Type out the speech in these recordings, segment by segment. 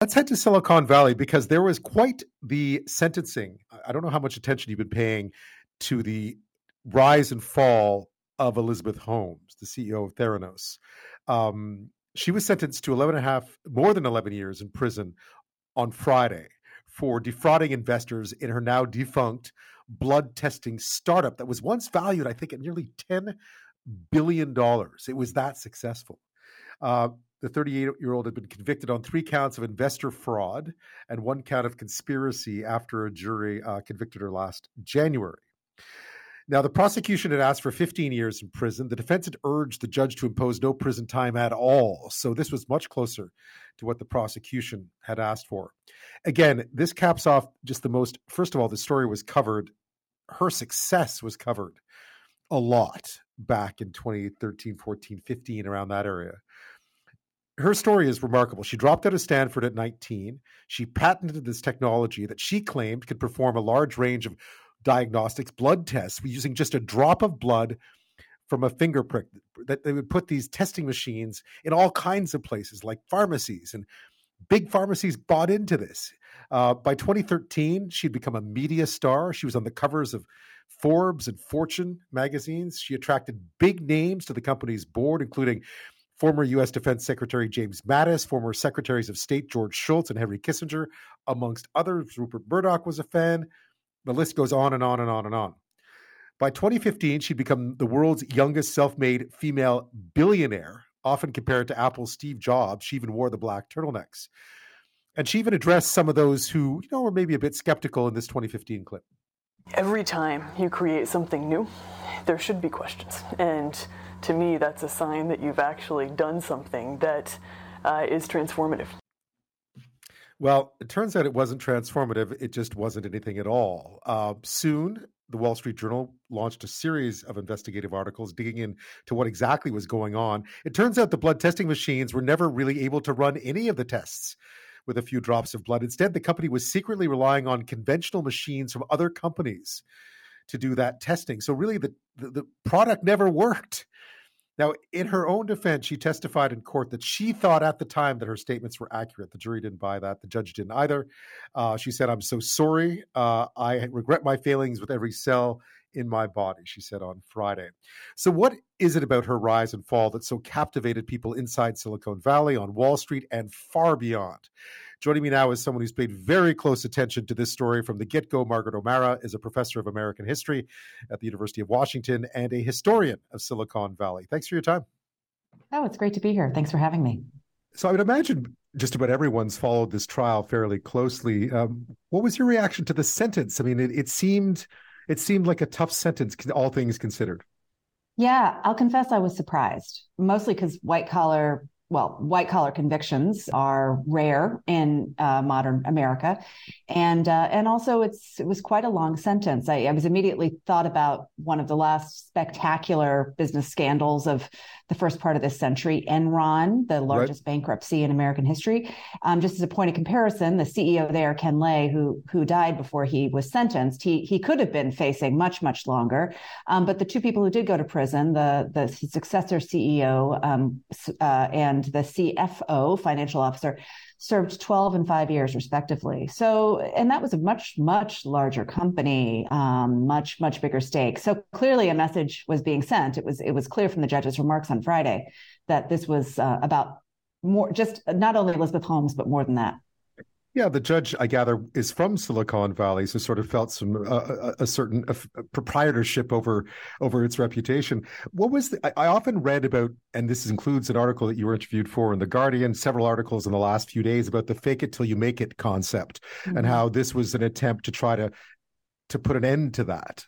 Let's head to Silicon Valley because there was quite the sentencing. I don't know how much attention you've been paying to the rise and fall of Elizabeth Holmes, the CEO of Theranos. Um, she was sentenced to 11 and a half, more than 11 years in prison on Friday for defrauding investors in her now defunct blood testing startup that was once valued, I think, at nearly $10 billion. It was that successful. Uh, the 38 year old had been convicted on three counts of investor fraud and one count of conspiracy after a jury uh, convicted her last January. Now, the prosecution had asked for 15 years in prison. The defense had urged the judge to impose no prison time at all. So, this was much closer to what the prosecution had asked for. Again, this caps off just the most, first of all, the story was covered, her success was covered a lot back in 2013, 14, 15, around that area her story is remarkable. She dropped out of Stanford at 19. She patented this technology that she claimed could perform a large range of diagnostics blood tests using just a drop of blood from a finger prick that they would put these testing machines in all kinds of places like pharmacies and big pharmacies bought into this uh, by 2013 she'd become a media star she was on the covers of forbes and fortune magazines she attracted big names to the company's board including former U.S. Defense Secretary James Mattis, former Secretaries of State George Shultz and Henry Kissinger, amongst others. Rupert Murdoch was a fan. The list goes on and on and on and on. By 2015, she'd become the world's youngest self made female billionaire, often compared to Apple's Steve Jobs. She even wore the black turtlenecks. And she even addressed some of those who, you know, were maybe a bit skeptical in this 2015 clip. Every time you create something new, there should be questions. And to me, that's a sign that you've actually done something that uh, is transformative. Well, it turns out it wasn't transformative. It just wasn't anything at all. Uh, soon, the Wall Street Journal launched a series of investigative articles digging into what exactly was going on. It turns out the blood testing machines were never really able to run any of the tests with a few drops of blood. Instead, the company was secretly relying on conventional machines from other companies to do that testing. So, really, the, the, the product never worked. Now, in her own defense, she testified in court that she thought at the time that her statements were accurate. The jury didn't buy that. The judge didn't either. Uh, she said, I'm so sorry. Uh, I regret my failings with every cell in my body, she said on Friday. So, what is it about her rise and fall that so captivated people inside Silicon Valley, on Wall Street, and far beyond? Joining me now is someone who's paid very close attention to this story from the get go. Margaret O'Mara is a professor of American history at the University of Washington and a historian of Silicon Valley. Thanks for your time. Oh, it's great to be here. Thanks for having me. So, I would imagine just about everyone's followed this trial fairly closely. Um, what was your reaction to the sentence? I mean, it, it seemed it seemed like a tough sentence, all things considered. Yeah, I'll confess I was surprised, mostly because white collar well, white collar convictions are rare in uh, modern America, and uh, and also it's it was quite a long sentence. I, I, was immediately thought about one of the last spectacular business scandals of the first part of this century, Enron, the largest right. bankruptcy in American history. Um, just as a point of comparison, the CEO there, Ken Lay, who who died before he was sentenced, he he could have been facing much much longer. Um, but the two people who did go to prison, the the successor CEO um, uh, and and the CFO, financial officer, served 12 and five years respectively. So, and that was a much, much larger company, um, much, much bigger stake. So clearly a message was being sent. It was, it was clear from the judge's remarks on Friday that this was uh, about more, just not only Elizabeth Holmes, but more than that. Yeah, the judge, I gather, is from Silicon Valley, so sort of felt some uh, uh a, certain uh, proprietorship over over its reputation. What was the, I, I, often read about, and this includes an article that you were interviewed for in the Guardian, several articles in the last few days about the "fake it till you make it" concept, mm-hmm. and how this was an attempt to try to to put an end to that.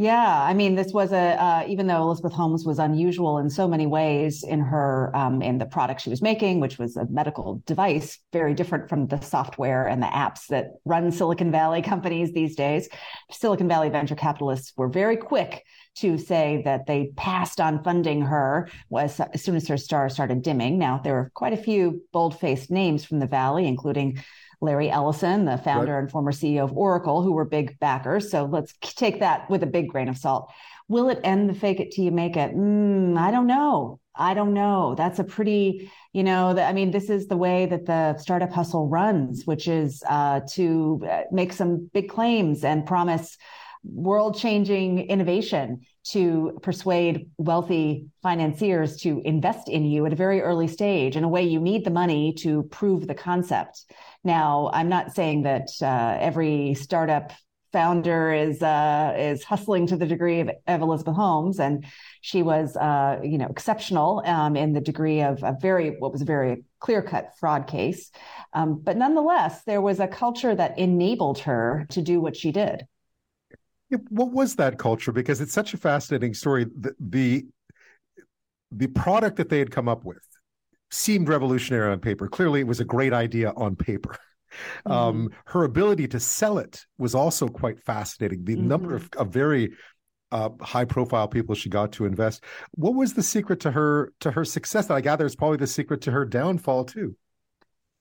Yeah, I mean, this was a uh, even though Elizabeth Holmes was unusual in so many ways in her um, in the product she was making, which was a medical device, very different from the software and the apps that run Silicon Valley companies these days. Silicon Valley venture capitalists were very quick to say that they passed on funding her was as soon as her star started dimming. Now there were quite a few bold-faced names from the Valley, including Larry Ellison, the founder right. and former CEO of Oracle, who were big backers. So let's take that with a big grain of salt. Will it end the fake it till you make it? Mm, I don't know. I don't know. That's a pretty, you know, the, I mean, this is the way that the startup hustle runs, which is uh, to uh, make some big claims and promise world changing innovation to persuade wealthy financiers to invest in you at a very early stage. In a way, you need the money to prove the concept. Now, I'm not saying that uh, every startup founder is uh, is hustling to the degree of, of Elizabeth Holmes, and she was uh, you know exceptional um, in the degree of a very what was a very clear cut fraud case, um, but nonetheless there was a culture that enabled her to do what she did. What was that culture? Because it's such a fascinating story. The, the the product that they had come up with seemed revolutionary on paper. Clearly, it was a great idea on paper. Mm-hmm. Um, her ability to sell it was also quite fascinating. The mm-hmm. number of, of very uh, high profile people she got to invest. What was the secret to her to her success? That I gather is probably the secret to her downfall too.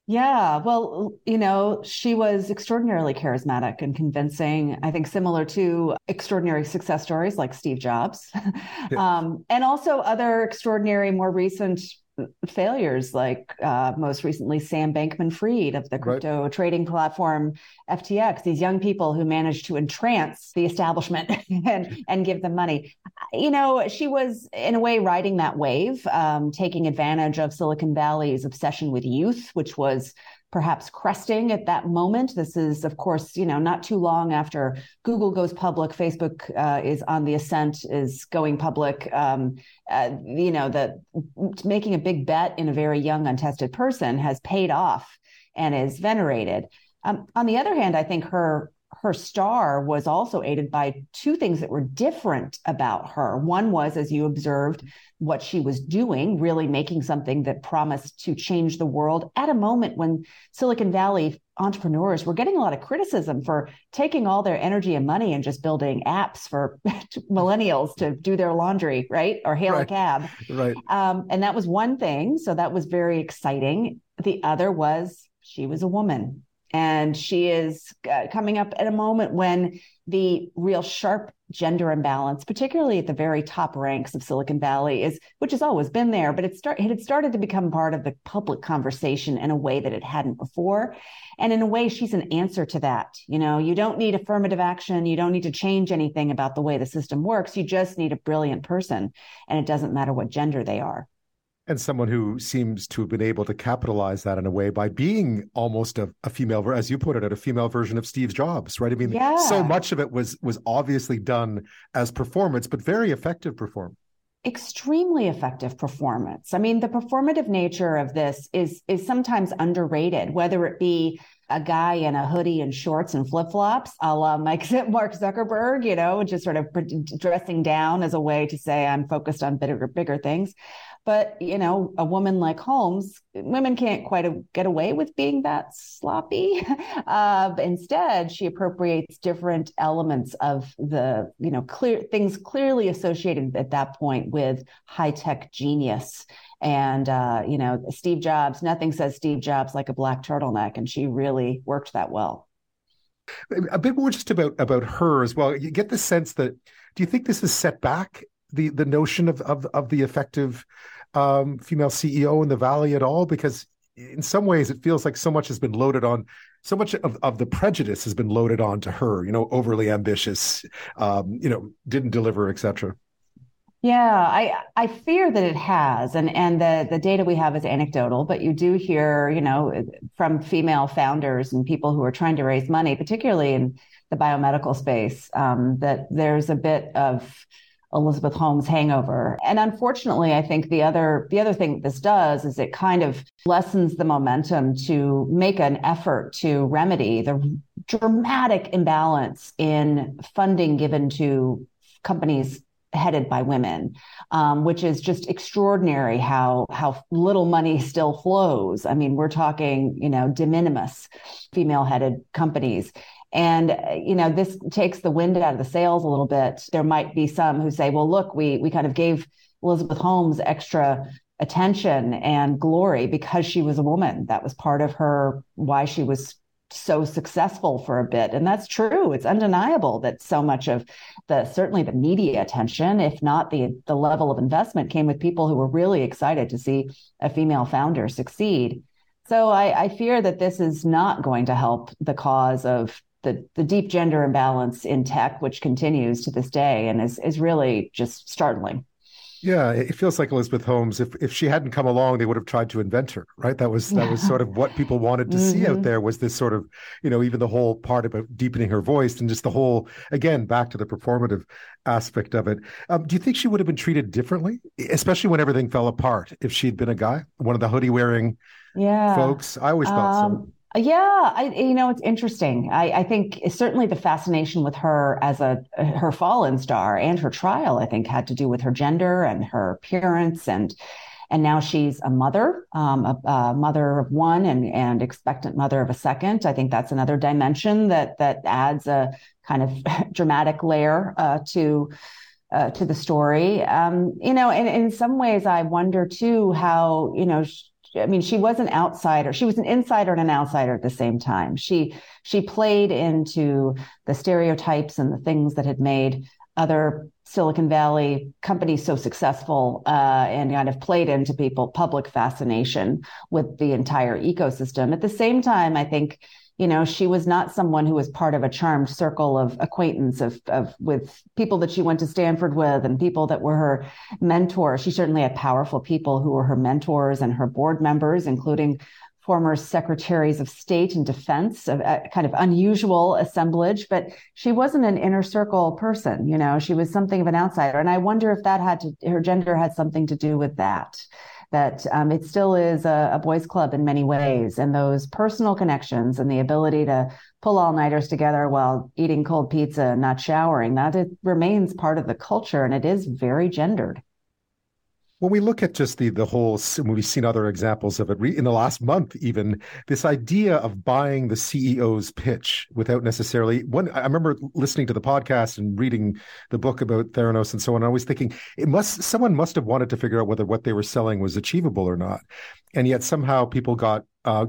Yeah, well, you know, she was extraordinarily charismatic and convincing. I think similar to extraordinary success stories like Steve Jobs, yeah. um, and also other extraordinary, more recent failures, like uh, most recently Sam Bankman Fried of the crypto right. trading platform FTX, these young people who managed to entrance the establishment and, and give them money. You know, she was in a way riding that wave, um, taking advantage of Silicon Valley's obsession with youth, which was perhaps cresting at that moment. This is, of course, you know, not too long after Google goes public, Facebook uh, is on the ascent, is going public. Um, uh, you know, that making a big bet in a very young, untested person has paid off and is venerated. Um, on the other hand, I think her her star was also aided by two things that were different about her. One was, as you observed, what she was doing, really making something that promised to change the world at a moment when Silicon Valley entrepreneurs were getting a lot of criticism for taking all their energy and money and just building apps for millennials to do their laundry, right? Or hail right. a cab. Right. Um, and that was one thing. So that was very exciting. The other was she was a woman and she is uh, coming up at a moment when the real sharp gender imbalance, particularly at the very top ranks of Silicon Valley, is which has always been there, but it, start, it had started to become part of the public conversation in a way that it hadn't before. And in a way, she's an answer to that. You know, you don't need affirmative action. You don't need to change anything about the way the system works. You just need a brilliant person. And it doesn't matter what gender they are and someone who seems to have been able to capitalize that in a way by being almost a, a female, as you put it, a female version of Steve Jobs, right? I mean, yeah. so much of it was was obviously done as performance, but very effective performance. Extremely effective performance. I mean, the performative nature of this is is sometimes underrated, whether it be a guy in a hoodie and shorts and flip flops, a la Mike, Mark Zuckerberg, you know, just sort of dressing down as a way to say I'm focused on bigger, bigger things. But, you know, a woman like Holmes, women can't quite get away with being that sloppy. Uh, instead, she appropriates different elements of the, you know, clear things clearly associated at that point with high tech genius. And, uh, you know, Steve Jobs, nothing says Steve Jobs like a black turtleneck. And she really worked that well. A bit more just about about her as well. You get the sense that do you think this is set back the the notion of of, of the effective um, female CEO in the Valley at all? Because in some ways, it feels like so much has been loaded on. So much of, of the prejudice has been loaded onto her. You know, overly ambitious. Um, you know, didn't deliver, etc. Yeah, I I fear that it has, and and the the data we have is anecdotal, but you do hear, you know, from female founders and people who are trying to raise money, particularly in the biomedical space, um, that there's a bit of Elizabeth Holmes hangover. And unfortunately, I think the other the other thing this does is it kind of lessens the momentum to make an effort to remedy the dramatic imbalance in funding given to companies headed by women, um, which is just extraordinary how how little money still flows. I mean, we're talking, you know, de minimis female headed companies. And, you know, this takes the wind out of the sails a little bit. There might be some who say, well, look, we, we kind of gave Elizabeth Holmes extra attention and glory because she was a woman. That was part of her, why she was so successful for a bit. And that's true. It's undeniable that so much of the certainly the media attention, if not the the level of investment, came with people who were really excited to see a female founder succeed. So I, I fear that this is not going to help the cause of the, the deep gender imbalance in tech, which continues to this day and is, is really just startling. Yeah, it feels like Elizabeth Holmes. If if she hadn't come along, they would have tried to invent her, right? That was that was sort of what people wanted to mm-hmm. see out mm-hmm. there was this sort of, you know, even the whole part about deepening her voice and just the whole again back to the performative aspect of it. Um, do you think she would have been treated differently, especially when everything fell apart? If she'd been a guy, one of the hoodie wearing yeah. folks, I always thought um, so. Yeah, I, you know, it's interesting. I, I think certainly the fascination with her as a her fallen star and her trial, I think, had to do with her gender and her appearance, and and now she's a mother, um, a, a, mother of one, and and expectant mother of a second. I think that's another dimension that that adds a kind of dramatic layer uh, to. Uh, to the story, um, you know, and, and in some ways, I wonder too how you know I mean, she was an outsider. She was an insider and an outsider at the same time. She she played into the stereotypes and the things that had made other Silicon Valley companies so successful, uh, and kind of played into people public fascination with the entire ecosystem. At the same time, I think you know she was not someone who was part of a charmed circle of acquaintance of, of with people that she went to stanford with and people that were her mentors she certainly had powerful people who were her mentors and her board members including former secretaries of state and defense a, kind of unusual assemblage but she wasn't an inner circle person you know she was something of an outsider. And i wonder if that had to her gender had something to do with that that um, it still is a, a boys' club in many ways. And those personal connections and the ability to pull all nighters together while eating cold pizza and not showering, that it remains part of the culture and it is very gendered when we look at just the the whole we've seen other examples of it in the last month even this idea of buying the ceo's pitch without necessarily one i remember listening to the podcast and reading the book about theranos and so on i was thinking it must someone must have wanted to figure out whether what they were selling was achievable or not. And yet somehow people got uh,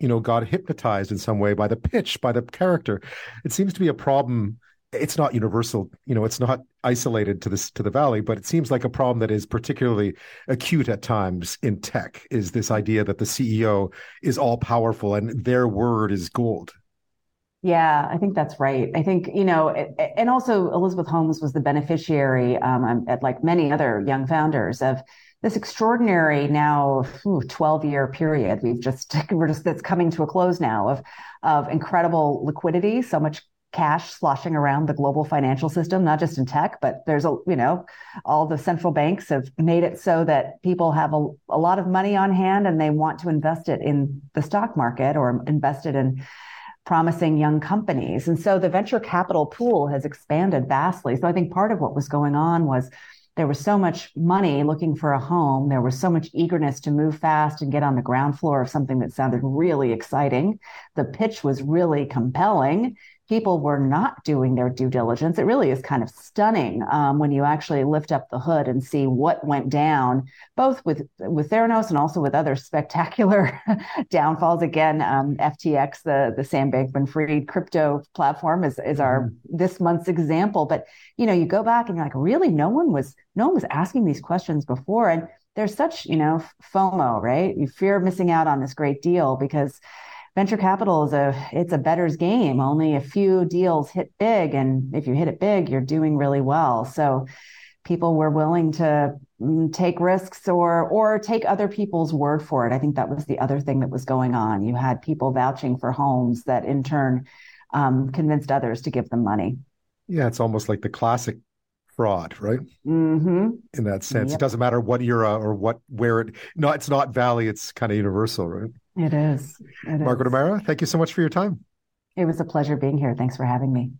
you know got hypnotized in some way by the pitch by the character. It seems to be a problem it's not universal you know it's not isolated to this to the valley but it seems like a problem that is particularly acute at times in tech is this idea that the ceo is all powerful and their word is gold yeah, I think that's right. I think, you know, and also Elizabeth Holmes was the beneficiary, um, at like many other young founders of this extraordinary now 12 year period. We've just, we're just, that's coming to a close now of, of incredible liquidity, so much cash sloshing around the global financial system, not just in tech, but there's a, you know, all the central banks have made it so that people have a, a lot of money on hand and they want to invest it in the stock market or invest it in promising young companies. And so the venture capital pool has expanded vastly. So I think part of what was going on was there was so much money looking for a home. There was so much eagerness to move fast and get on the ground floor of something that sounded really exciting. The pitch was really compelling people were not doing their due diligence. It really is kind of stunning um, when you actually lift up the hood and see what went down, both with with Theranos and also with other spectacular downfalls. Again, um, FTX, the the Sam Bankman-Fried crypto platform, is is our mm-hmm. this month's example. But you know, you go back and you're like, really, no one was no one was asking these questions before, and there's such you know FOMO, right? You fear missing out on this great deal because venture capital is a it's a bettor's game. Only a few deals hit big, and if you hit it big, you're doing really well. So people were willing to mm, take risks or or take other people's word for it. I think that was the other thing that was going on. You had people vouching for Holmes that in turn um, convinced others to give them money. Yeah, it's almost like the classic fraud, right? Mm-hmm. In that sense, yep. it doesn't matter what era or what where it. No, it's not Valley. It's kind of universal, right? It is. It Margaret is. O'Mara, thank you so much for your time. It was a pleasure being here. Thanks for having me.